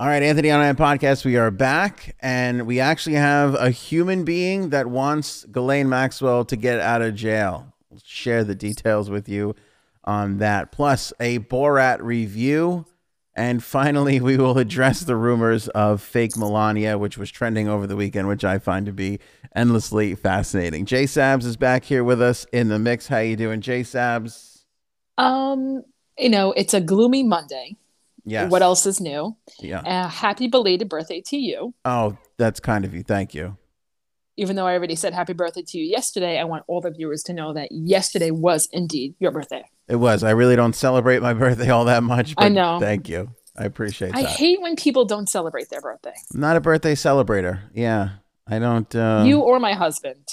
All right, Anthony on Air podcast. We are back, and we actually have a human being that wants Ghislaine Maxwell to get out of jail. We'll share the details with you on that, plus a Borat review. And finally, we will address the rumors of fake Melania, which was trending over the weekend, which I find to be endlessly fascinating. Jay Sabs is back here with us in the mix. How you doing, Jay Sabs? Um, you know, it's a gloomy Monday. Yes. What else is new? Yeah. Uh, happy belated birthday to you. Oh, that's kind of you. Thank you. Even though I already said happy birthday to you yesterday, I want all the viewers to know that yesterday was indeed your birthday. It was. I really don't celebrate my birthday all that much. But I know. Thank you. I appreciate that. I that. hate when people don't celebrate their birthday. I'm not a birthday celebrator. Yeah. I don't. Uh, you or my husband.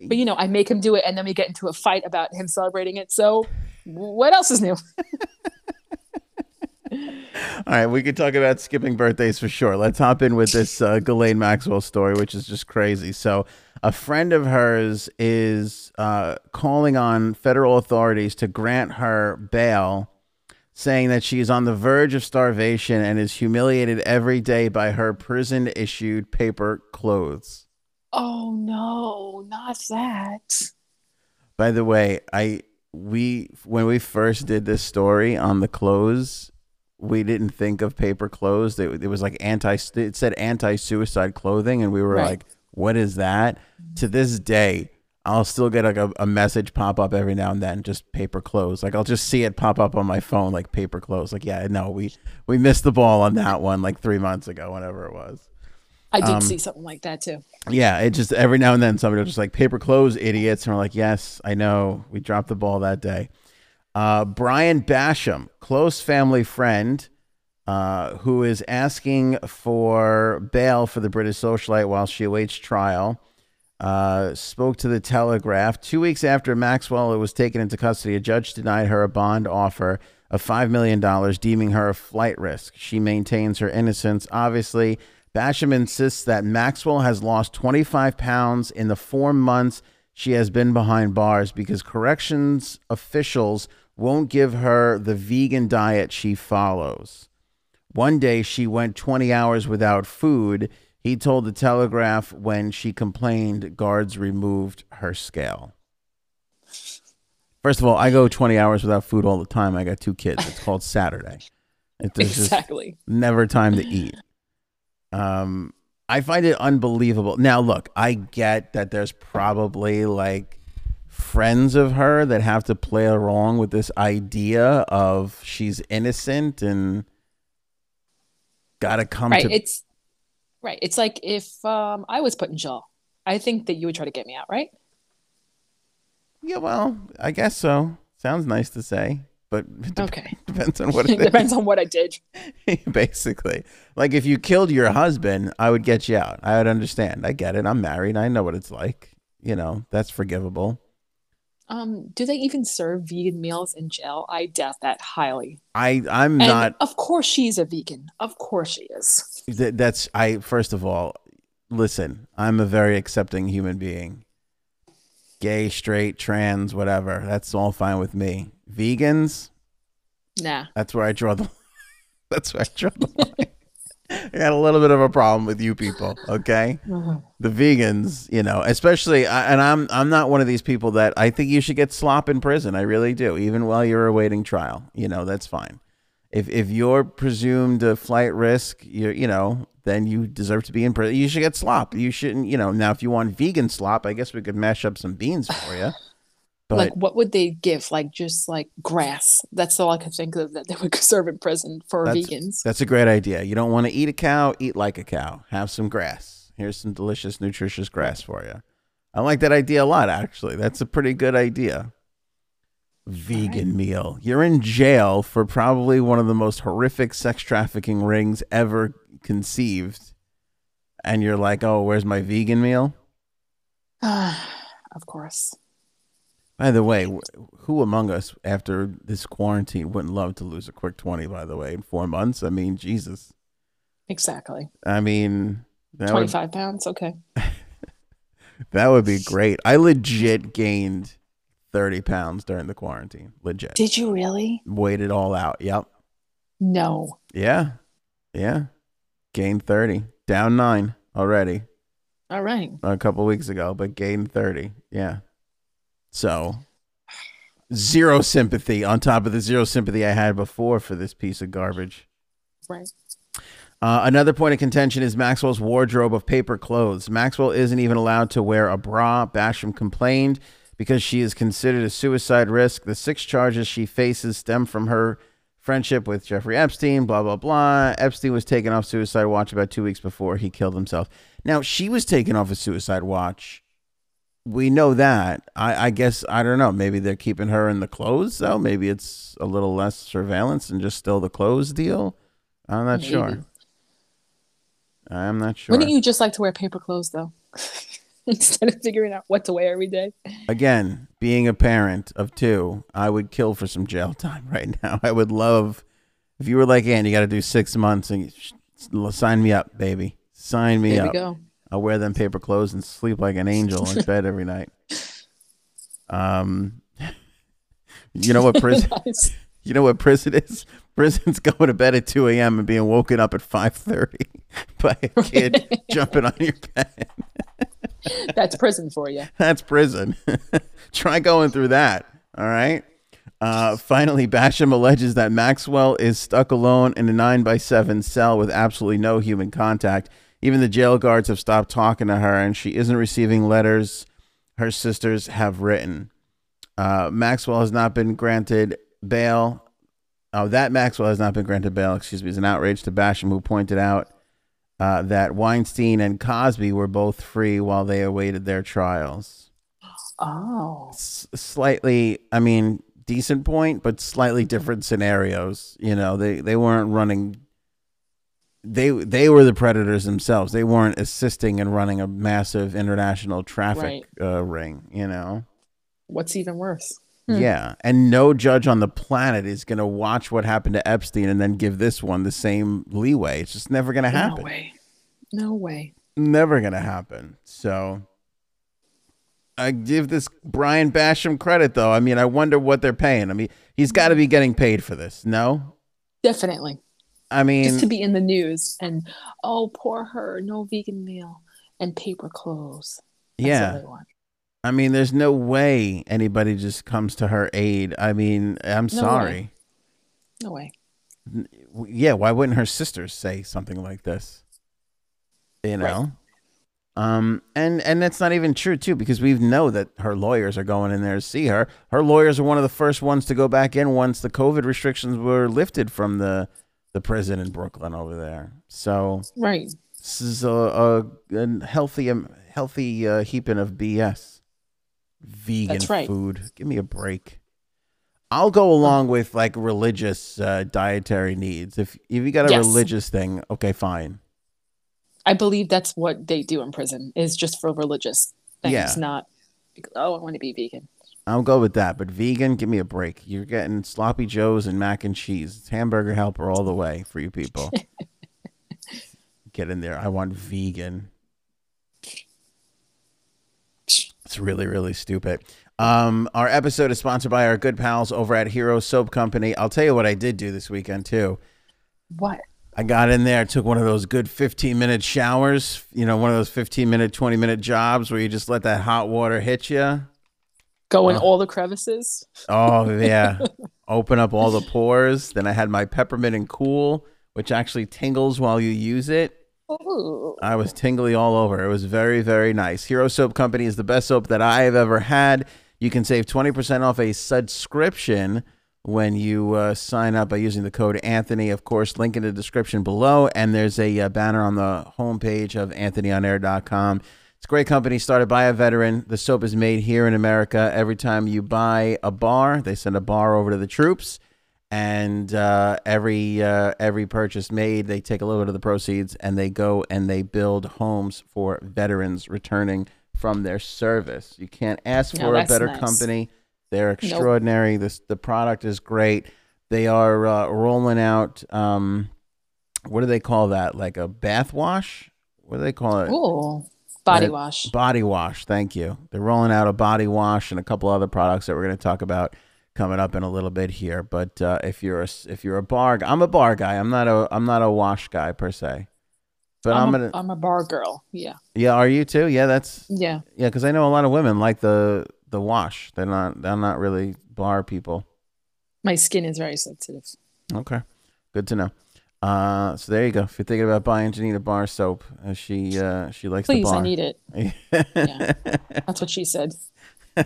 But you know, I make him do it, and then we get into a fight about him celebrating it. So, what else is new? All right, we could talk about skipping birthdays for sure. Let's hop in with this uh, Ghislaine Maxwell story, which is just crazy. So, a friend of hers is uh, calling on federal authorities to grant her bail, saying that she is on the verge of starvation and is humiliated every day by her prison issued paper clothes. Oh no, not that. By the way, I we when we first did this story on the clothes, we didn't think of paper clothes. It, it was like anti. It said anti-suicide clothing, and we were Right. like, "What is that?" To this day, I'll still get like a, a message pop up every now and then, just paper clothes. Like I'll just see it pop up on my phone, like paper clothes. Like, yeah, no, we we missed the ball on that one, like three months ago, whenever it was. I did Um, see something like that too. Yeah, it just every now and then somebody was just like paper clothes, idiots, and we're like, yes, I know, we dropped the ball that day. Uh, Brian Basham, close family friend, uh, who is asking for bail for the British socialite while she awaits trial, uh, spoke to the Telegraph. Two weeks after Maxwell was taken into custody, a judge denied her a bond offer of $5 million, deeming her a flight risk. She maintains her innocence. Obviously, Basham insists that Maxwell has lost 25 pounds in the four months she has been behind bars because corrections officials won't give her the vegan diet she follows. One day she went 20 hours without food. He told the Telegraph when she complained, guards removed her scale. First of all, I go 20 hours without food all the time. I got two kids. It's called Saturday. It, there's just Exactly. never time to eat. Um, I find it unbelievable. Now, look, I get that there's probably like friends of her that have to play along with this idea of she's innocent and got to come Right. to. It's right. It's like if um, I was put in jail, I think that you would try to get me out, right? yeah, well, I guess so. Sounds nice to say, but dep- Okay. depends on what it is. depends on what I did. Basically, like if you killed your husband, I would get you out. I would understand. I get it. I'm married. I know what it's like. You know, that's forgivable. Um, do they even serve vegan meals in jail? I doubt that highly. I I'm And not. of course she's a vegan. Of course she is. Th- that's I. First of all, listen. I'm a very accepting human being. Gay, straight, trans, whatever. That's all fine with me. Vegans. Nah. That's where I draw the. That's where I draw the line. I got a little bit of a problem with you people. Okay. Mm-hmm. the vegans, you know, especially, and I'm I'm not one of these people that I think you should get slop in prison. I really do, even while you're awaiting trial. You know, that's fine. If if you're presumed a flight risk, you you know, then you deserve to be in prison. You should get slop. You shouldn't, you know. Now, if you want vegan slop, I guess we could mash up some beans for you. But like what would they give? Like just like grass. That's all I could think of that they would serve in prison for That's- vegans. That's a great idea. You don't want to eat a cow, eat like a cow. Have some grass. Here's some delicious, nutritious grass for you. I like that idea a lot, actually. That's a pretty good idea. Vegan meal. You're in jail for probably one of the most horrific sex trafficking rings ever conceived. And you're like, oh, where's my vegan meal? of course. By the way, who among us after this quarantine wouldn't love to lose a quick 20, by the way, in four months? I mean, Jesus. Exactly. I mean, that would, 25 pounds. Okay. that would be great. I legit gained 30 pounds during the quarantine. Legit. Did you really? Weighed it all out. Yep. No. Yeah. Yeah. Gained 30. Down nine already All right. a couple weeks ago, but gained 30. Yeah. So zero sympathy on top of the zero sympathy I had before for this piece of garbage. Right. Uh, another point of contention is Maxwell's wardrobe of paper clothes. Maxwell isn't even allowed to wear a bra. Basham complained because she is considered a suicide risk. The six charges she faces stem from her friendship with Jeffrey Epstein, blah, blah, blah. Epstein was taken off suicide watch about two weeks before he killed himself. Now, she was taken off a suicide watch. We know that. I, I guess, I don't know. Maybe they're keeping her in the clothes, though. Maybe it's a little less surveillance and just still the clothes deal. I'm not Maybe. sure. I'm not sure. Wouldn't you just like to wear paper clothes though? Instead of figuring out what to wear every day. Again, being a parent of two, I would kill for some jail time right now. I would love if you were like, Ann, you got to do six months and you- sign me up, baby. Sign me up. There we up. I'll wear them paper clothes and sleep like an angel in bed every night. Um, you know what prison? Nice. You know what prison is? Prison's going to bed at two a.m. and being woken up at five thirty by a kid jumping on your bed. That's prison for you. That's prison. Try going through that. All right. Uh, finally, Basham alleges that Maxwell is stuck alone in a nine by seven cell with absolutely no human contact. Even the jail guards have stopped talking to her, and she isn't receiving letters her sisters have written. Uh, Maxwell has not been granted bail. Oh, that Maxwell has not been granted bail. Excuse me, is an outrage to Basham, who pointed out uh, that Weinstein and Cosby were both free while they awaited their trials. Oh. S- slightly, I mean, decent point, but slightly different scenarios. You know, they they weren't running. They they were the predators themselves. They weren't assisting in running a massive international traffic uh, ring. You know. What's even worse? Hmm. Yeah, and no judge on the planet is going to watch what happened to Epstein and then give this one the same leeway. It's just never going to happen. No way. No way. never gonna happen. So I give this Brian Basham credit though. I mean, I wonder what they're paying. I mean, he's got to be getting paid for this. No, Definitely. I mean, Just to be in the news and oh poor her, no vegan meal and paper clothes. That's yeah. what they want. I mean, there's no way anybody just comes to her aid. I mean, I'm No sorry. No way. Yeah, why wouldn't her sisters say something like this? You know. Um, and and that's not even true too, because we know that her lawyers are going in there to see her. Her lawyers are one of the first ones to go back in once the COVID restrictions were lifted from the the prison in Brooklyn over there. So Right. this is a, a, a healthy um, healthy uh, heaping of BS. Vegan right. food. Give me a break. I'll go along with like religious uh, dietary needs. If if you got a Yes. religious thing, okay, fine. I believe that's what they do in prison is just for religious things, Yeah. not oh I want to be vegan. I'll go with that. But vegan, give me a break. You're getting sloppy joes and mac and cheese. It's hamburger helper all the way for you people. Get in there. I want vegan. It's really, really stupid. Um, our episode is sponsored by our good pals over at Hero Soap Company. I'll tell you what I did do this weekend too. What? I got in there, took one of those good 15 minute showers, you know, one of those 15 minute, 20 minute jobs where you just let that hot water hit you. Go in Oh. all the crevices? Oh yeah, open up all the pores. Then I had my peppermint and cool, which actually tingles while you use it. Ooh. I was tingly all over. It was very very nice. Hero Soap Company is the best soap that I have ever had. You can save twenty percent off a subscription when you uh, sign up by using the code Anthony. Of course, link in the description below, and there's a uh, banner on the homepage of AnthonyOnAir.com. A great company started by a veteran. The soap is made here in America. Every time you buy a bar, they send a bar over to the troops, and uh, every uh, every purchase made, they take a little bit of the proceeds and they go and they build homes for veterans returning from their service. You can't ask No, for a better nice. company. They're extraordinary. This the product is great. They are uh, rolling out. Um, what do they call that? Like a bath wash? What do they call it? Ooh. Body wash. Body wash. Thank you. They're rolling out a body wash and a couple other products that we're going to talk about coming up in a little bit here. But uh, if you're a if you're a bar, I'm a bar guy. I'm not a I'm not a wash guy per se. But I'm, I'm, gonna a, I'm a bar girl. Yeah. yeah. Are you too? Yeah, that's Yeah. yeah. Because I know a lot of women like the the wash. They're not they're not really bar people. My skin is very sensitive. Okay, good to know. Uh, so there you go. If you're thinking about buying Janina bar soap, uh, she uh, she likes Please, the bar. I need it. Yeah. That's what she said.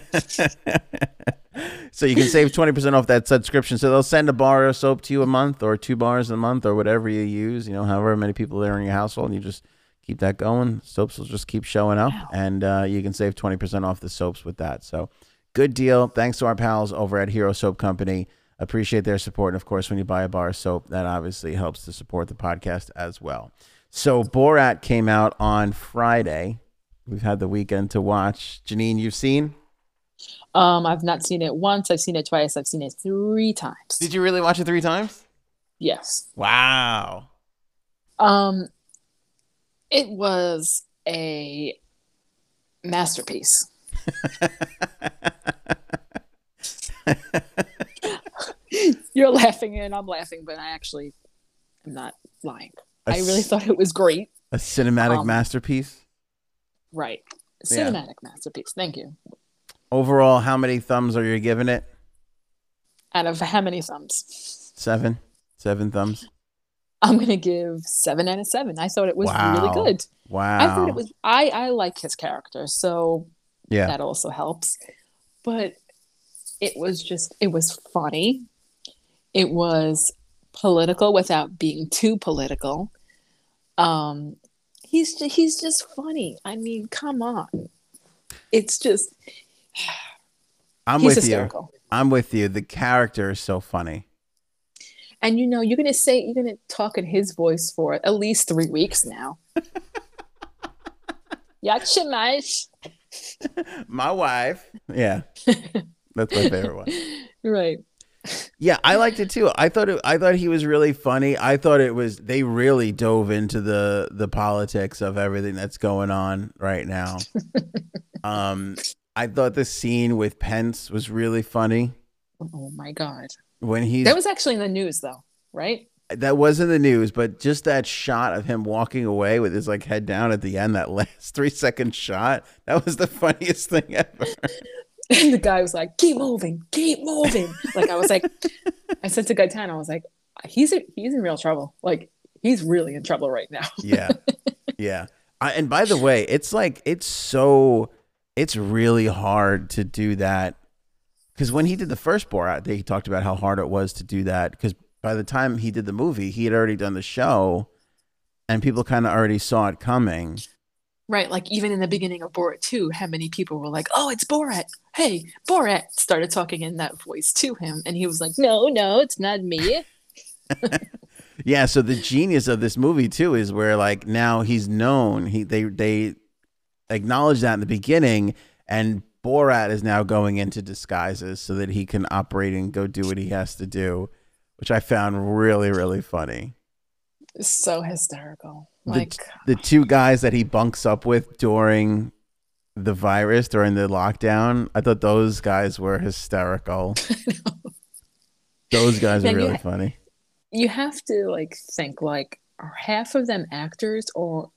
so you can save 20% off that subscription. So they'll send a bar of soap to you a month or two bars a month or whatever you use, you know, however many people there are in your household. And you just keep that going. Soaps will just keep showing up Wow. and uh, you can save 20% off the soaps with that. So good deal. Thanks to our pals over at Hero Soap Company. Appreciate their support. And of course, when you buy a bar of soap, that obviously helps to support the podcast as well. So Borat came out on Friday. We've had the weekend to watch. Janine, you've seen? Um, I've not seen it once. I've seen it twice. I've seen it three times. Did you really watch it three times? Yes. Wow. Um, it was a masterpiece. You're laughing and I'm laughing, but I actually am not lying. A I really thought it was great. A cinematic Um, masterpiece. Right. Yeah. Cinematic masterpiece. Thank you. Overall, how many thumbs are you giving it? Out of how many thumbs? Seven. Seven thumbs. I'm gonna give seven out of seven. I thought it was Wow. really good. Wow. I thought it was I I like his character, so Yeah. that also helps. But it was just it was funny. It was political without being too political. Um he's just, he's just funny. I mean, come on. It's just I'm with you. I'm with you. The character is so funny. And you know, you're gonna say you're gonna talk in his voice for at least three weeks now. Jagshemash. My wife. Yeah. That's my favorite one. Right. Yeah, I liked it too. I thought it, I thought he was really funny. I thought it was they really dove into the the politics of everything that's going on right now. um I thought the scene with Pence was really funny Oh my god. when he That was actually in the news though, right? that was in the news, but just that shot of him walking away with his like head down at the end, that last three second shot, that was the funniest thing ever. And the guy was like, "Keep moving, keep moving." Like I was like, I said to Gaetano, I was like, "He's a, he's in real trouble. Like he's really in trouble right now." yeah, yeah. I, and by the way, it's like it's so it's really hard to do that because when he did the first Borat, they talked about how hard it was to do that because by the time he did the movie, he had already done the show, and people kind of already saw it coming. Right. Like even in the beginning of Borat 2, how many people were like, "Oh, it's Borat. Hey, Borat." Started talking in that voice to him, and he was like, "No, no, it's not me." Yeah, so the genius of this movie too is where like now he's known. He they they acknowledge that in the beginning, and Borat is now going into disguises so that he can operate and go do what he has to do, which I found really really funny. so hysterical. The- Like The two guys that he bunks up with during the virus during the lockdown, I thought those guys were hysterical. Those guys are really funny. you have to like think like are half of them actors or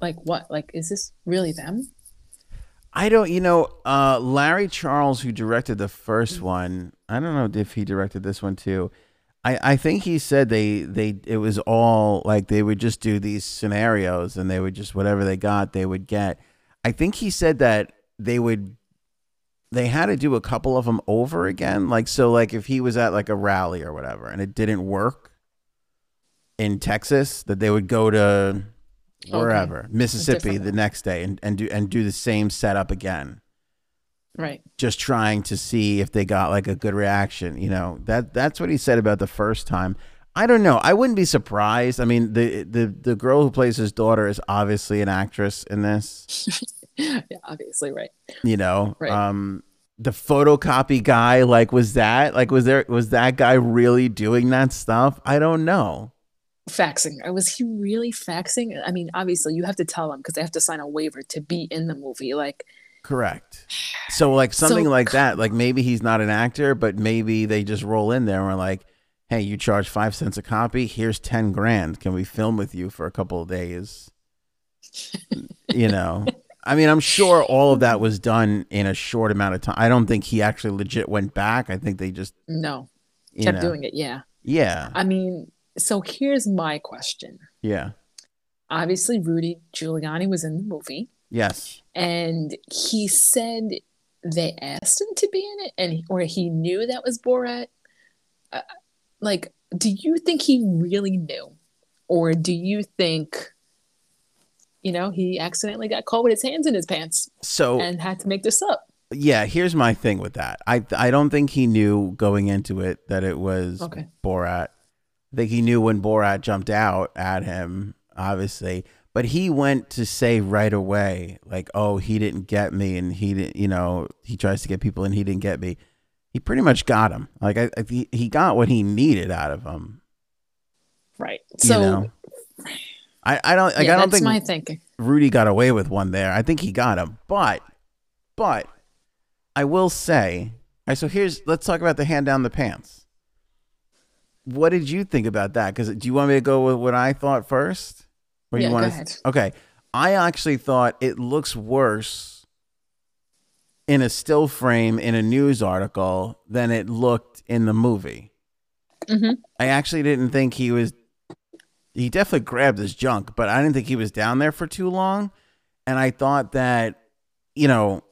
like what? Like is this really them? I don't, you know, uh, Larry Charles, who directed the first one, I don't know if he directed this one too. I, I think he said they, they, it was all like they would just do these scenarios and they would just, whatever they got, they would get. I think he said that they would, they had to do a couple of them over again. Like, so, like, if he was at like a rally or whatever and it didn't work in Texas, that they would go to wherever, Mississippi the next day and, and do, and do the same setup again Right. just trying to see if they got like a good reaction. You know that that's what he said about the first time. I don't know. I wouldn't be surprised. I mean, the the the girl who plays his daughter is obviously an actress in this. yeah, obviously, right. You know, Right. um, the photocopy guy. Like, was that like was there was that guy really doing that stuff? I don't know. Faxing. Was he really faxing? I mean, obviously, you have to tell them because they have to sign a waiver to be in the movie. Like, Correct. So like something So- like that, like maybe he's not an actor, but maybe they just roll in there and we're like, "Hey, you charge five cents a copy. Here's ten grand. Can we film with you for a couple of days?" you know, I mean, I'm sure all of that was done in a short amount of time. I don't think he actually legit went back. I think they just No, kept know, doing it. Yeah. Yeah, I mean, so here's my question. yeah, Obviously, Rudy Giuliani was in the movie, yes. and he said they asked him to be in it, and or he knew that was Borat. Uh, like, do you think he really knew, or do you think, you know, he accidentally got caught with his hands in his pants So and had to make this up? yeah, here's my thing with that. I I don't think he knew going into it that it was Okay. Borat. I think he knew when Borat jumped out at him, obviously, but he went to say right away, like, "Oh, he didn't get me," and he didn't, you know, he tries to get people, and he didn't get me. He pretty much got him. Like, I, I he, he got what he needed out of him. Right. You So, know? I, I don't like. yeah, I don't that's think my thinking. Rudy got away with one there. I think he got him. But but I will say, all right, so here's let's talk about the hand down the pants. What did you think about that? Because do you want me to go with what I thought first? Or Yeah, you want to Okay. I actually thought it looks worse in a still frame in a news article than it looked in the movie. hmm I actually didn't think he was. He definitely grabbed his junk, but I didn't think he was down there for too long. And I thought that, you know,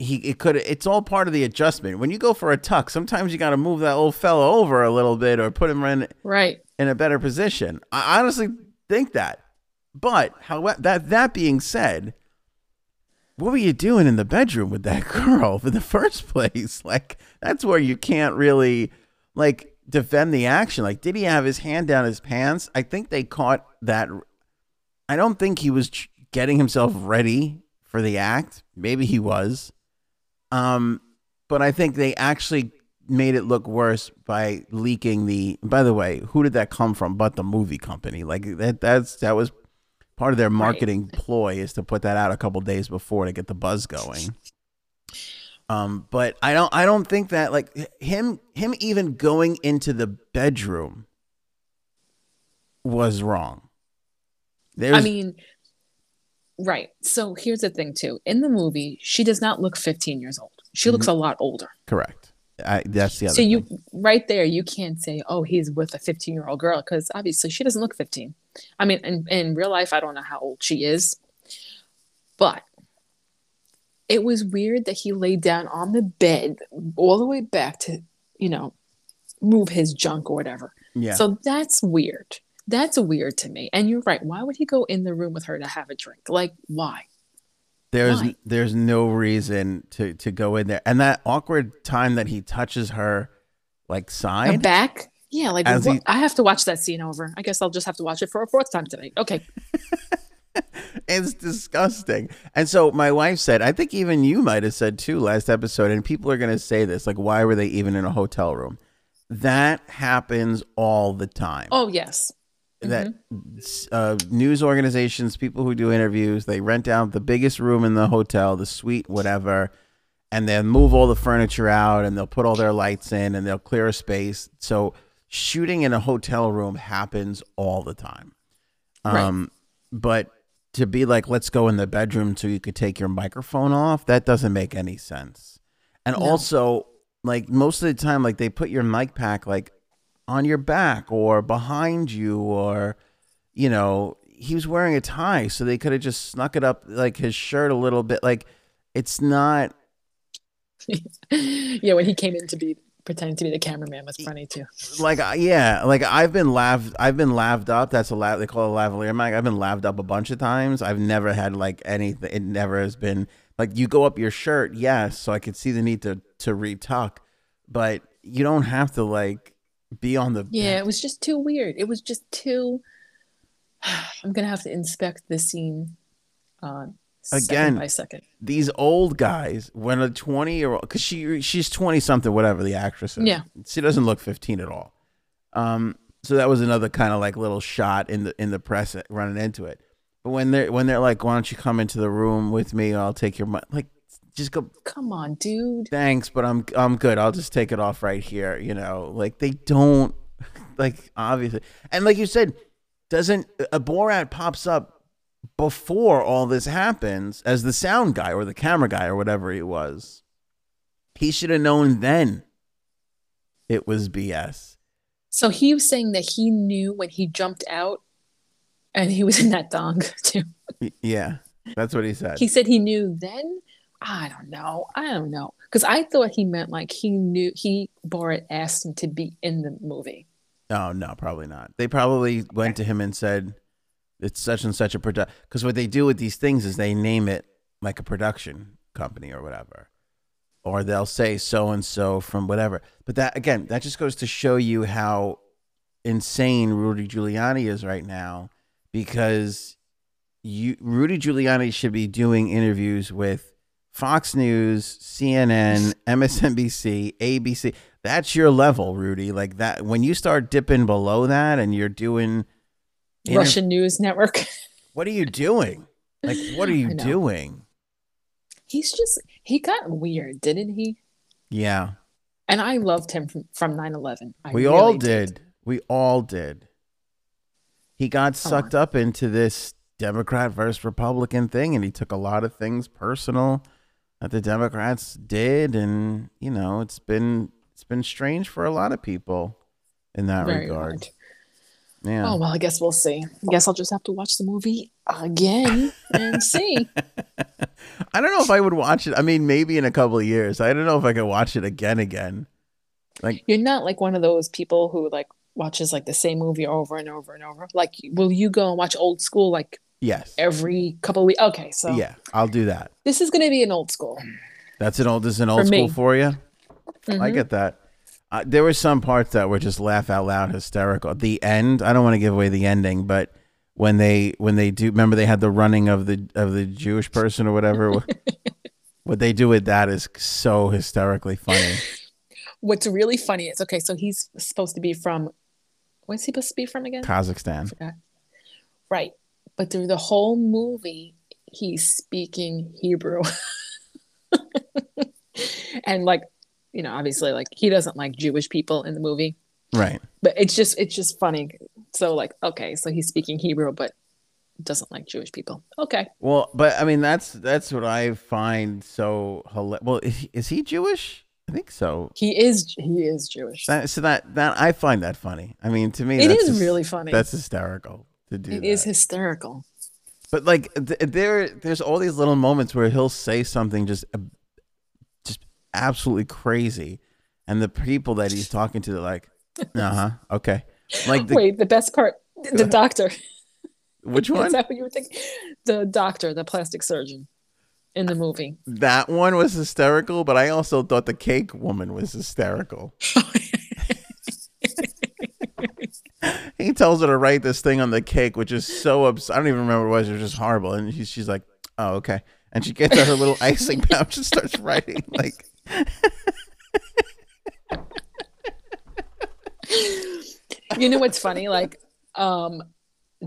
he it could. It's all part of the adjustment. When you go for a tuck, sometimes you got to move that old fellow over a little bit or put him in Right. in a better position. I honestly think that. But however, that that being said, what were you doing in the bedroom with that girl in the first place? Like that's where you can't really like defend the action. Like did he have his hand down his pants? I think they caught that I don't think he was getting himself ready for the act. Maybe he was. Um but I think they actually made it look worse by leaking the by the way who did that come from but the movie company like that that's that was part of their marketing ploy is to put that out a couple days before to get the buzz going um but i don't i don't think that like him him even going into the bedroom was wrong there's I mean, right. So here's the thing, too. In the movie, she does not look 15 years old. She looks a lot older. correct I, that's the other So you, thing. right there, you can't say, "Oh, he's with a 15 year old girl," because obviously she doesn't look 15. I mean, in, in real life, I don't know how old she is, but it was weird that he laid down on the bed all the way back to, you know, move his junk or whatever. yeah So that's weird. That's weird to me. And you're right. Why would he go in the room with her to have a drink? Like, why? There's Why? there's no reason to to go in there. And that awkward time that he touches her like Her side. back? Yeah, like he- I have to watch that scene over. I guess I'll just have to watch it for a fourth time tonight. Okay. It's disgusting. And so my wife said, I think even you might have said too last episode, and people are gonna say this, like, why were they even in a hotel room? That happens all the time. Oh yes. that uh, news organizations, people who do interviews, they rent out the biggest room in the hotel, the suite, whatever, and then move all the furniture out and they'll put all their lights in and they'll clear a space. So shooting in a hotel room happens all the time. Right. Um, but to be like, let's go in the bedroom so you could take your microphone off, that doesn't make any sense. And No. also, like most of the time, like they put your mic pack like on your back or behind you, or you know, he was wearing a tie, so they could have just snuck it up like his shirt a little bit. Like it's not yeah, when he came in to be pretending to be the cameraman was funny too. like yeah, like I've been laughed, I've been laughed up. That's a laugh. They call it a lavalier mic. I've been laughed up a bunch of times. I've never had like anything. It never has been like you go up your shirt, yes, so I could see the need to to retuck, but you don't have to like be on the Yeah, it was just too weird. It was just too. I'm gonna have to inspect the scene uh, Again, by second. these old guys when a 20 year old because she she's 20 something whatever the actress is Yeah. she doesn't look 15 at all um so that was another kind of like little shot in the in the press running into it but when they're when they're like why don't you come into the room with me i'll take your money like just go Come on, dude. thanks, but I'm I'm good. I'll just take it off right here. You know, like they don't like obviously, and like you said, doesn't a Borat pops up before all this happens as the sound guy or the camera guy or whatever he was. He should have known then it was BS. So he was saying that he knew when he jumped out and he was in that dong too. Yeah, that's what he said. He said he knew then. I don't know. I don't know. Because I thought he meant like he knew he Borat asked him to be in the movie. Oh no, probably not. They probably went to him and said it's such and such a product. Because what they do with these things is they name it like a production company or whatever, or they'll say so and so from whatever. But that again, that just goes to show you how insane Rudy Giuliani is right now, because you Rudy Giuliani should be doing interviews with Fox News, CNN, MSNBC, ABC. That's your level, Rudy. Like that when you start dipping below that and you're doing inter- Russian news network. What are you doing? Like what are you doing? He's just he got weird, didn't he? Yeah. And I loved him from from 9/11. We really all did. We all did. He got Come sucked up into this Democrat versus Republican thing and he took a lot of things personal that the Democrats did and you know, it's been it's been strange for a lot of people in that Very regard. Yeah. Oh well, I guess we'll see. I guess I'll just have to watch the movie again and see. I don't know if I would watch it. I mean, maybe in a couple of years. I don't know if I could watch it again again. Like You're not like one of those people who like watches like the same movie over and over and over. Like, will you go and watch old school like yes. every couple of weeks? Okay, so Yeah, I'll do that. this is going to be an old school. That's an old this is an old For me. school for you. I Mhm. get that. Uh, there were some parts that were just laugh out loud hysterical. The end, I don't want to give away the ending, but when they when they do remember they had the running of the of the Jewish person or whatever what they do with that is so hysterically funny. What's really funny is okay, so he's supposed to be from where's he supposed to be from again? Kazakhstan. Right. But through the whole movie, he's speaking Hebrew. and like, you know, obviously like he doesn't like Jewish people in the movie. Right. But it's just it's just funny. So like, okay, so he's speaking Hebrew but doesn't like Jewish people. Okay. Well, but I mean that's that's what I find so hilarious. Well, is he, is he Jewish? I think so. He is he is Jewish. That, so that that I find that funny. I mean, to me, It that's is hys- really funny. That's hysterical to do. It that. is hysterical. But like th- there, there's all these little moments where he'll say something just absolutely crazy, and the people that he's talking to, they're like, uh huh, okay, like the, Wait, the best part the doctor. which one? Is that what you were thinking? The doctor, the plastic surgeon in the movie. That one was hysterical, but I also thought the cake woman was hysterical. he tells her to write this thing on the cake, which is so abs- I don't even remember what it was. It was just horrible. And she's, she's like, "Oh, okay." And she gets out her little icing pouch and starts writing. Like, you know what's funny? Like um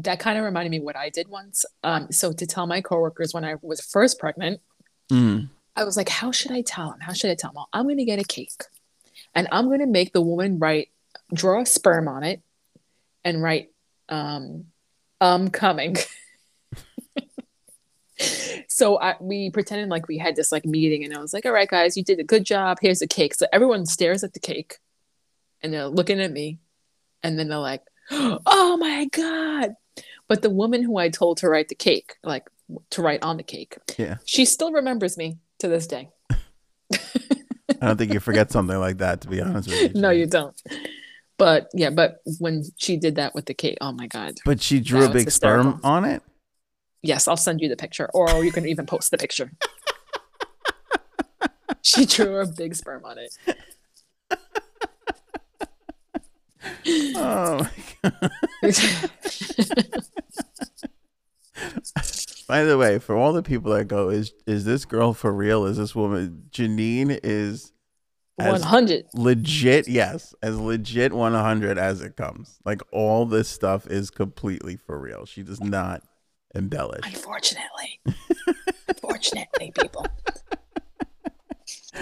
that kind of reminded me what i did once. Um so to tell my coworkers when i was first pregnant mm, i was like how should i tell them how should i tell them well, i'm going to get a cake and i'm going to make the woman write draw a sperm on it and write um i'm coming so I, we pretended like we had this like meeting and i was like all right guys you did a good job here's the cake so everyone stares at the cake and they're looking at me and then they're like oh my god but the woman who i told to write the cake like to write on the cake yeah. she still remembers me to this day I don't think you forget something like that. To be honest with you. no you don't but yeah but when she did that with the cake oh my god But she drew a big sperm on it. Yes i'll send you the picture or you can even post the picture she drew a big sperm on it Oh. my God. By the way, for all the people that go, is is this girl for real? Is this woman Janine is 100 legit? Yes, as legit one hundred as it comes. Like all this stuff is completely for real. She does not embellish. unfortunately unfortunately people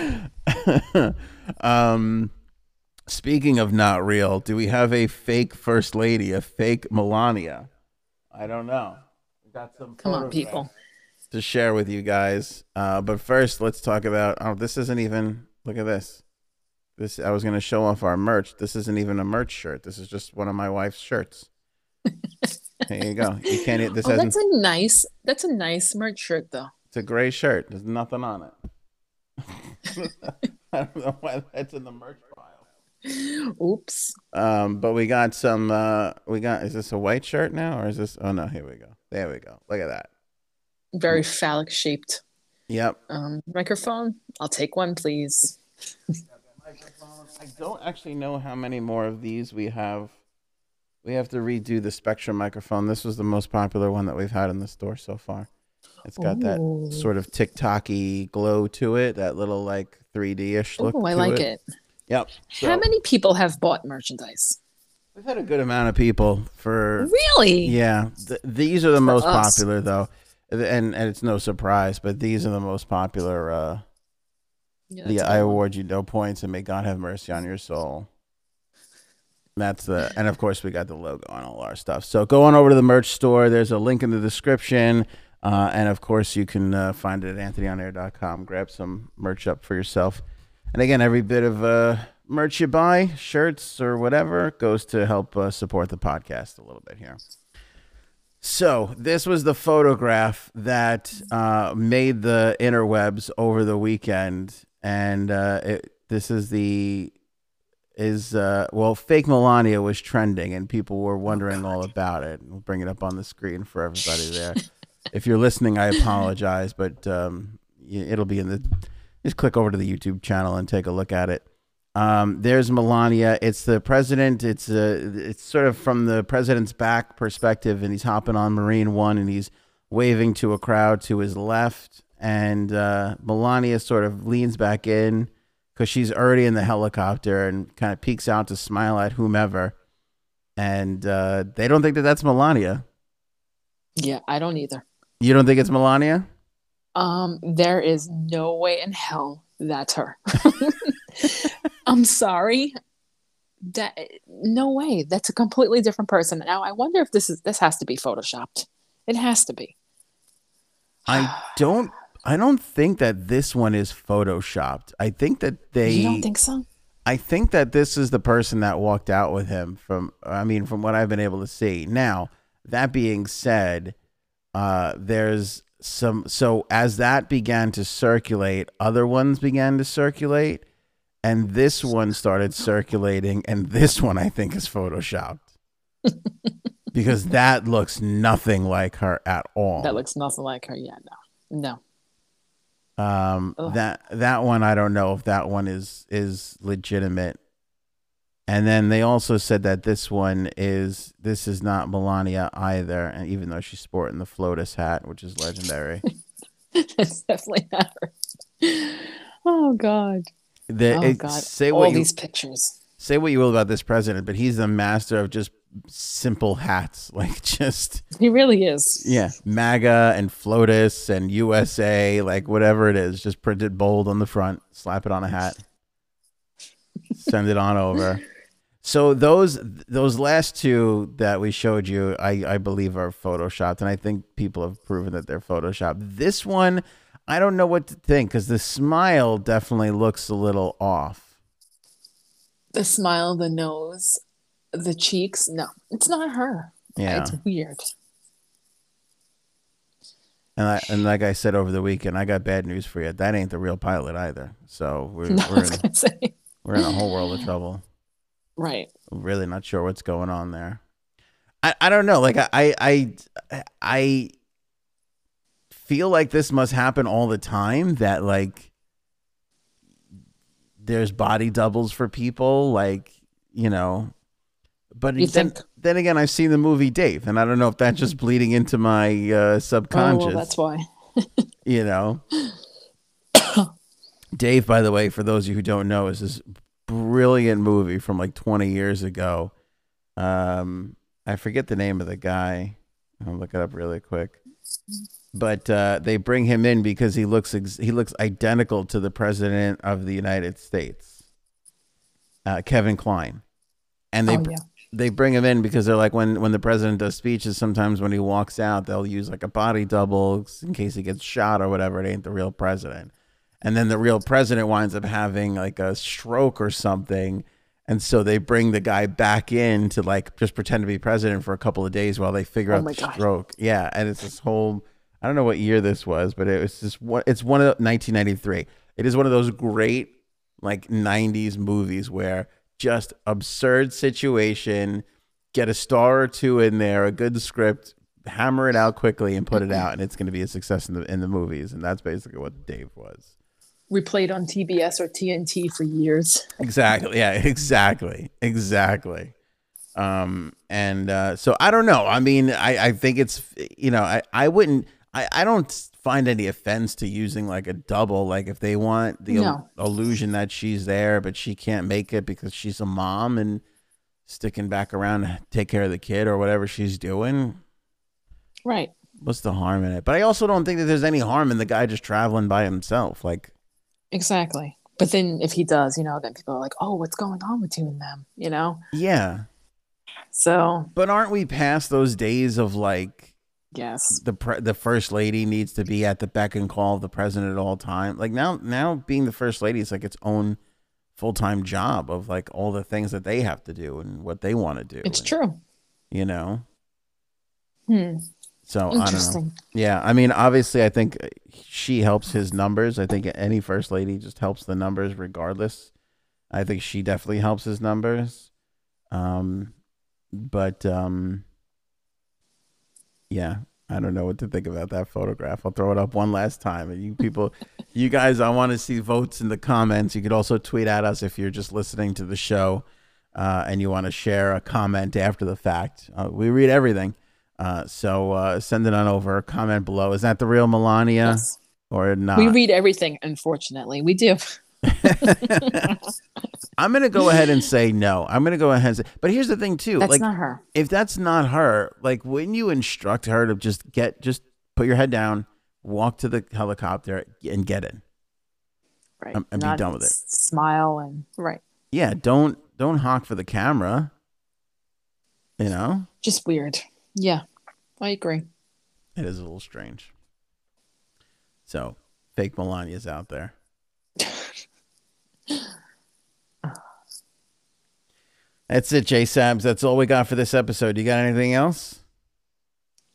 um, speaking of not real, do we have a fake first lady, a fake Melania? I don't know. We got some. Come on, people. To share with you guys, uh, but first let's talk about. Oh, this isn't even. Look at this. This I was going to show off our merch. This isn't even a merch shirt. This is just one of my wife's shirts. There you go. You can't. eat This Oh, that's a nice. That's a nice merch shirt, though. It's a gray shirt. There's nothing on it. I don't know why that's in the merch pile. Oops. Um, but we got some. Uh, we got. Is this a white shirt now, or is this? Oh no, here we go. There we go. Look at that. Very phallic shaped Yep. um, microphone. I'll take one, please. I don't actually know how many more of these we have. We have to redo the Spectrum microphone. This was the most popular one that we've had in the store so far. It's got Ooh. that sort of TikTok-y glow to it, that little like 3D-ish look. Oh, I like it. Yep. How many people have bought merchandise? We've had a good amount of people for Really? yeah. Th- these are the most us. popular though, and and it's no surprise, but these are the most popular. uh Yeah, The I award you no points, and may God have mercy on your soul. That's the, and of course we got the logo on all our stuff. So go on over to the merch store. There's a link in the description, uh, and of course you can uh, find it at anthonyonair.com. Grab some merch up for yourself. And again, every bit of uh, merch you buy, shirts or whatever, goes to help uh, support the podcast a little bit here. So this was the photograph that uh, made the interwebs over the weekend, and uh, it, this is the is uh, well, fake Melania was trending, and people were wondering all about it. We'll bring it up on the screen for everybody there. if you're listening, I apologize, but um, it'll be in the. Just click over to the YouTube channel and take a look at it. Um, there's Melania. It's the president. It's uh, it's sort of from the president's back perspective, and he's hopping on Marine One, and he's waving to a crowd to his left, and uh, Melania sort of leans back in because she's already in the helicopter and kind of peeks out to smile at whomever, and uh, they don't think that that's Melania. Yeah, I don't either. You don't think it's Melania? Um, there is no way in hell that's her. I'm sorry. That no way. That's a completely different person. Now I wonder if this is this has to be photoshopped. It has to be. I don't. I don't think that this one is photoshopped. I think that they. you don't think so? I think that this is the person that walked out with him from I mean from what I've been able to see. Now, that being said, uh there's some so as that began to circulate, other ones began to circulate and this one started circulating and this one I think is photoshopped. because that looks nothing like her at all. That looks nothing like her. Yeah, no. No. Um, Ugh. that that one I don't know if that one is is legitimate. And then they also said that this one is this is not Melania either, and even though she's sporting the Flotus hat, which is legendary. It's definitely not her. Oh God. The, Oh God. say All what you these pictures. say what you will about this president, but he's the master of just simple hats, like just He really is. yeah, MAGA and Flotus and USA, like whatever it is, just printed bold on the front, slap it on a hat, send it on over. So those those last two that we showed you, I, I believe are photoshopped, and I think people have proven that they're photoshopped. This one, I don't know what to think because the smile definitely looks a little off. The smile, the nose, the cheeks. No, it's not her. Yeah, It's weird. and I, and like I said over the weekend, I got bad news for you. That ain't the real pilot either. So we're No, we're in, we're in a whole world of trouble. Right. really not sure what's going on there. I, I don't know. Like I, I I I feel like this must happen all the time that like there's body doubles for people like, you know. But You then think? then again I've seen the movie Dave and I don't know if that's just bleeding into my uh Oh, subconscious, well, that's why. you know. Dave, by the way, for those of you who don't know, is this brilliant movie from like 20 years ago. Um, I forget the name of the guy. I'll look it up really quick. But uh, they bring him in because he looks ex- he looks identical to the president of the United States, uh, Kevin Kline, and they oh yeah. They bring him in because they're like when when the president does speeches, sometimes when he walks out, they'll use like a body double in case he gets shot or whatever. It ain't the real president, and then the real president winds up having like a stroke or something. And so they bring the guy back in to like just pretend to be president for a couple of days while they figure Oh out the God. stroke. Yeah, and it's this whole I don't know what year this was, but it was just one it's one of 1993. It is one of those great like 90s movies where just absurd situation, get a star or two in there, a good script, hammer it out quickly and put it out and it's going to be a success in the in the movies and that's basically what Dave was. We played on TBS or TNT for years. Exactly. Yeah, exactly. Exactly. Um, and uh, so I don't know. I mean, I, I think it's you know, I, I wouldn't I, I don't find any offense to using like a double. Like if they want the No. il- illusion that she's there, but she can't make it because she's a mom and sticking back around to take care of the kid or whatever she's doing. Right. What's the harm in it? But I also don't think that there's any harm in the guy just traveling by himself. Like Exactly. But then if he does, you know, then people are like, oh, what's going on with you and them? You know? yeah. So, But aren't we past those days of like yes. the pre- the first lady needs to be at the beck and call of the president at all time. Like now, now being the first lady is like its own full time job of like all the things that they have to do and what they want to do. It's and, true. you know. Hmm. So I don't know. Yeah, I mean, obviously, I think she helps his numbers. I think any first lady just helps the numbers regardless. I think she definitely helps his numbers. Um, but um, yeah, I don't know what to think about that photograph. I'll throw it up one last time, and you people, you guys, I want to see votes in the comments. You could also tweet at us if you're just listening to the show, uh, and you want to share a comment after the fact. Uh, we read everything. Uh, so uh, send it on over. Comment below. Is that the real Melania Yes. or not? We read everything, unfortunately. We do. I'm gonna go ahead and say no. I'm gonna go ahead and say. But here's the thing too. That's like, not her. if that's not her, like, wouldn't you instruct her to just get, just put your head down, walk to the helicopter, and get in? Right. I'm- be done with it. Smile and right. Yeah. Don't don't honk for the camera. You know, Just weird. Yeah. I agree. it is a little strange. So, fake Melania's out there. That's it, J Sabs. That's all we got for this episode. You got anything else?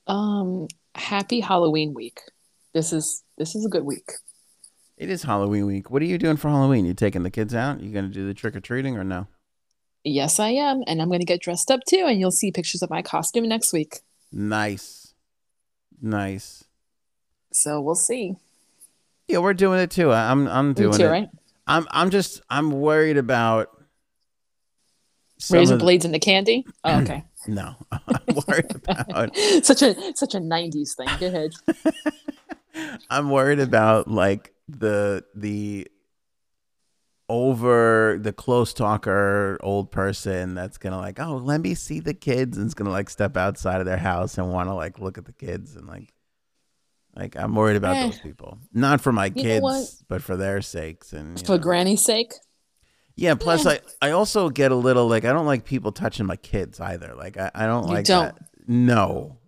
Um, happy Halloween week. This is this is a good week. It is Halloween week. What are you doing for Halloween? You taking the kids out? You gonna do the trick or treating or no? Yes, I am, and I'm going to get dressed up too, and you'll see pictures of my costume next week. Nice, nice. So we'll see. Yeah, we're doing it too. I'm I'm doing too, it. right? I'm I'm just I'm worried about Razor of the- blades in the candy. Oh, okay. No, I'm worried about such a such a '90s thing. Go ahead. I'm worried about like the the over the close talker old person that's gonna like oh let me see the kids and is gonna like step outside of their house and want to like look at the kids and like like I'm worried about Eh. those people not for my You kids but for their sakes and For know. Granny's sake. yeah plus I I also get a little like I don't like people touching my kids either like I, I don't You like don't? that no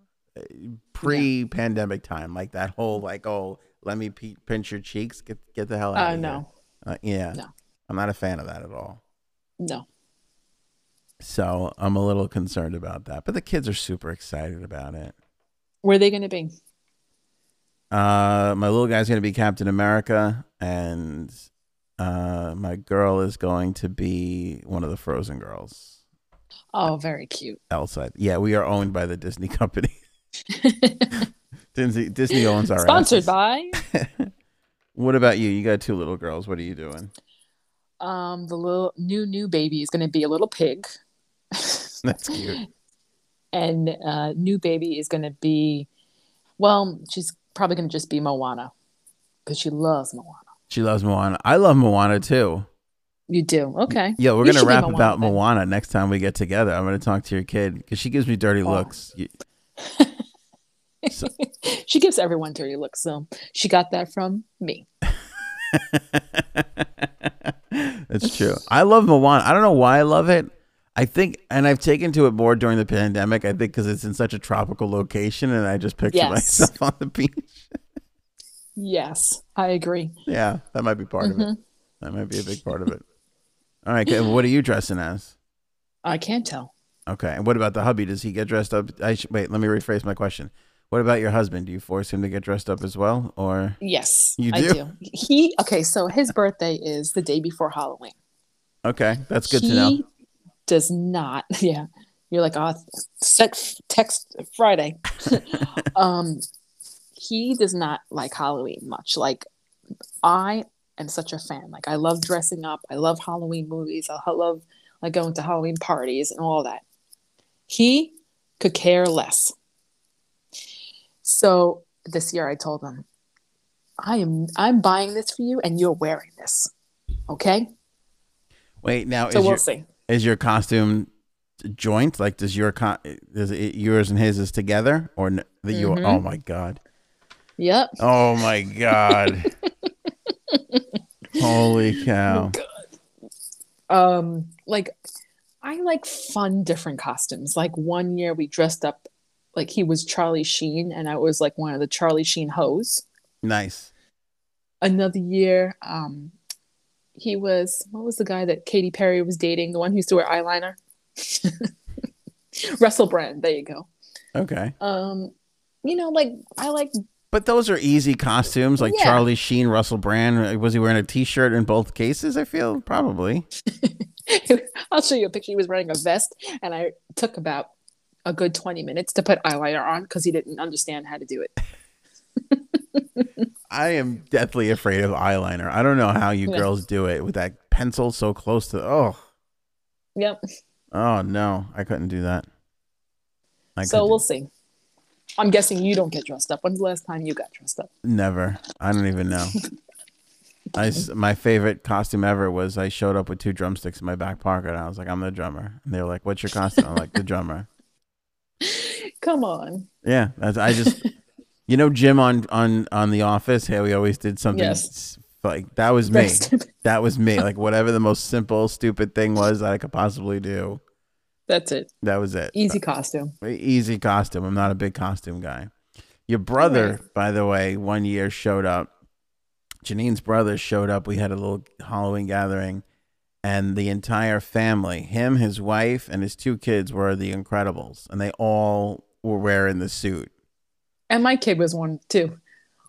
pre pandemic time like that whole like oh let me pe- pinch your cheeks get get the hell out Uh, of here no, uh, yeah No. I'm not a fan of that at all no. so I'm a little concerned about that but the kids are super excited about it Where are they going to be? Uh my little guy's gonna be Captain America and uh my girl is going to be one of the Frozen girls Oh, very cute. Elsa yeah we are owned by the Disney company Disney Disney owns our Sponsored asses. by What about you? You got two little girls. What are you doing? um the little new new baby is going to be a little pig, That's cute. and uh, new baby is going to be, well, she's probably going to just be Moana because she loves Moana. She loves Moana. I love Moana too. You do okay. Yeah, we're gonna rap Moana about then. Moana next time we get together. I'm gonna talk to your kid because she gives me dirty Oh. looks. So- she gives everyone dirty looks, so she got that from me. That's true. I love Moana. I don't know why I love it. I think, and I've taken to it more during the pandemic. I think because it's in such a tropical location, and I just picture Yes. myself on the beach. Yes, I agree. Yeah, that might be part of it. Mhm. That might be a big part of it. All right, what are you dressing as? I can't tell. Okay, and what about the hubby? Does he get dressed up? I sh- wait. Let me rephrase my question. What about your husband? Do you force him to get dressed up as well, or Yes, You I do? do. He okay. So his birthday is the day before Halloween. okay, that's good he to know. Does not. Yeah, you're like, oh, sex text Friday. um, he does not like Halloween much. Like, I am such a fan. Like, I love dressing up. I love Halloween movies. I love like going to Halloween parties and all that. He could care less. So this year, I told him, I am I'm buying this for you, and you're wearing this. Okay, Wait, now so is we'll your see. Is your costume joint? Like, does your con- does it, yours and his is together, or n- that you? Mhm. Oh my god! Yep. Oh my god! Holy cow! um like i like fun different costumes like one year we dressed up like he was charlie sheen and i was like one of the charlie sheen hoes Nice. another year um he was what was the guy that Katy Perry was dating the one who used to wear eyeliner Russell Brand there you go Okay, um you know like i like but those are easy costumes, like Yeah. Charlie Sheen, Russell Brand. Was he wearing a T-shirt in both cases? I feel probably. I'll show you a picture. He was wearing a vest, and I took about a good 20 minutes to put eyeliner on because he didn't understand how to do it. I am deathly afraid of eyeliner. I don't know how you Yeah. girls do it with that pencil so close to. Oh, Yep. oh no, I couldn't do that. I so we'll see. I'm guessing you don't get dressed up. When's the last time you got dressed up? never. I don't even know. I my favorite costume ever was I showed up with two drumsticks in my back pocket and I was like, I'm the drummer. And they were like, What's your costume? I'm like, the drummer. Come on. Yeah, that's, I just, you know, Jim on on on The Office. Hey, we always did something Yes. like that was me. That was me. Like whatever the most simple, stupid thing was that I could possibly do. That's it. That was it. Easy costume. Uh, easy costume. I'm not a big costume guy. Your brother, by the way, one year showed up. Janine's brother showed up. We had a little Halloween gathering, and the entire family, him, his wife, and his two kids, were the Incredibles, and they all were wearing the suit. And my kid was one too.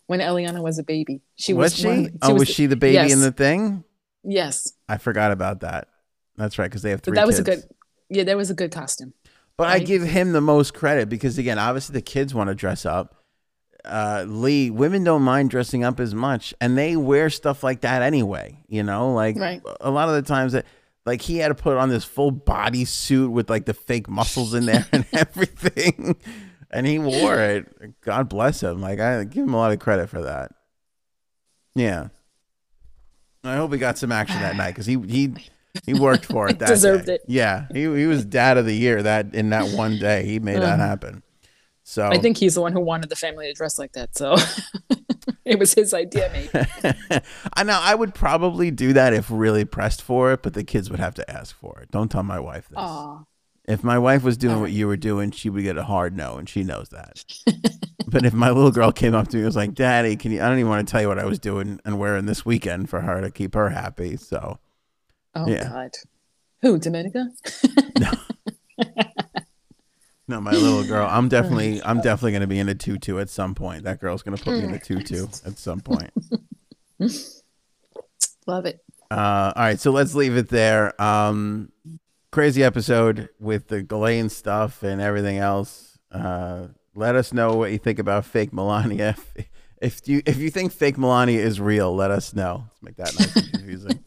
When Eliana was a baby, she was was. she? one- oh, was, she the baby in the thing? Yes, I forgot about that. That's right, because they have but three. that was a good. Yeah, that was a good costume. But I give him the most credit because again, obviously the kids want to dress up. Uh, Lee, women don't mind dressing up as much, and they wear stuff like that anyway. You know, like Right. a lot of the times that, like he had to put on this full body suit with like the fake muscles in there and everything, and he wore it. God bless him. Like I give him a lot of credit for that. Yeah. I hope he got some action that night because he he he worked for it. That Deserved day. it. Yeah, he he was dad of the year that in that one day. He made that Mhm. happen. So I think he's the one who wanted the family to dress like that. So it was his idea, maybe. I know I would probably do that if really pressed for it, but the kids would have to ask for it. Don't tell my wife this. Aw. If my wife was doing what you were doing, she would get a hard no, and she knows that. but if my little girl came up to me and was like, "Daddy, can you?" I don't even want to tell you what I was doing and wearing this weekend for her to keep her happy. So Oh Yeah. God. Who, Dominica? no, my little girl, I'm definitely, I'm definitely going to be in a tutu at some point. That girl's going to put me in a tutu at some point. Love it. Uh, all right, so let's leave it there. Um, crazy episode with the Ghislaine stuff and everything else. Uh, let us know what you think about fake Melania. If, if you if you think fake Melania is real, let us know. Let's make that nice and confusing.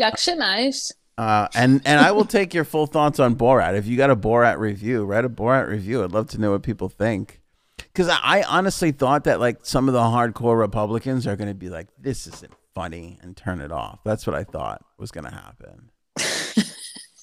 Jagshemash? Uh, and and I will take your full thoughts on Borat. If you got a Borat review, write a Borat review. I'd love to know what people think. Because I, I honestly thought that like some of the hardcore Republicans are going to be like, "This isn't funny," and turn it off. That's what I thought was going to happen.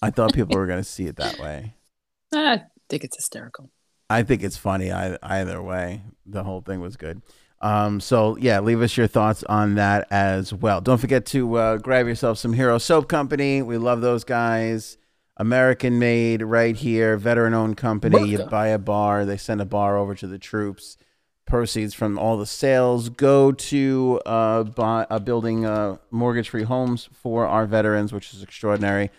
I thought people were going to see it that way. I think it's hysterical. I think it's funny either, either way. The whole thing was good. Um, so yeah, leave us your thoughts on that as well. Don't forget to uh, grab yourself some Hero Soap Company. We love those guys. American made right here, veteran owned company. You buy a bar, they send a bar over to the troops. Proceeds from all the sales go to uh, buy, uh, building uh, mortgage free homes for our veterans, which is extraordinary.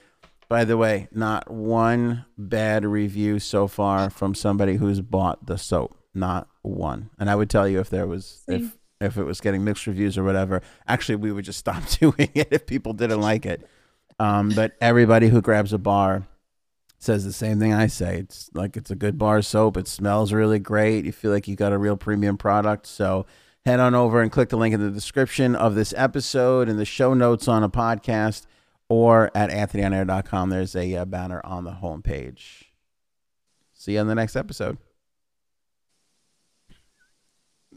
By the way, not one bad review so far from somebody who's bought the soap. Not one. And I would tell you if there was if if it was getting mixed reviews or whatever. Actually, we would just stop doing it if people didn't like it. Um, but everybody who grabs a bar says the same thing I say. It's like it's a good bar soap. It smells really great. You feel like you got a real premium product. So head on over and click the link in the description of this episode and the show notes on a podcast or at anthonyonair.com. There's a uh, banner on the homepage. See you on the next episode.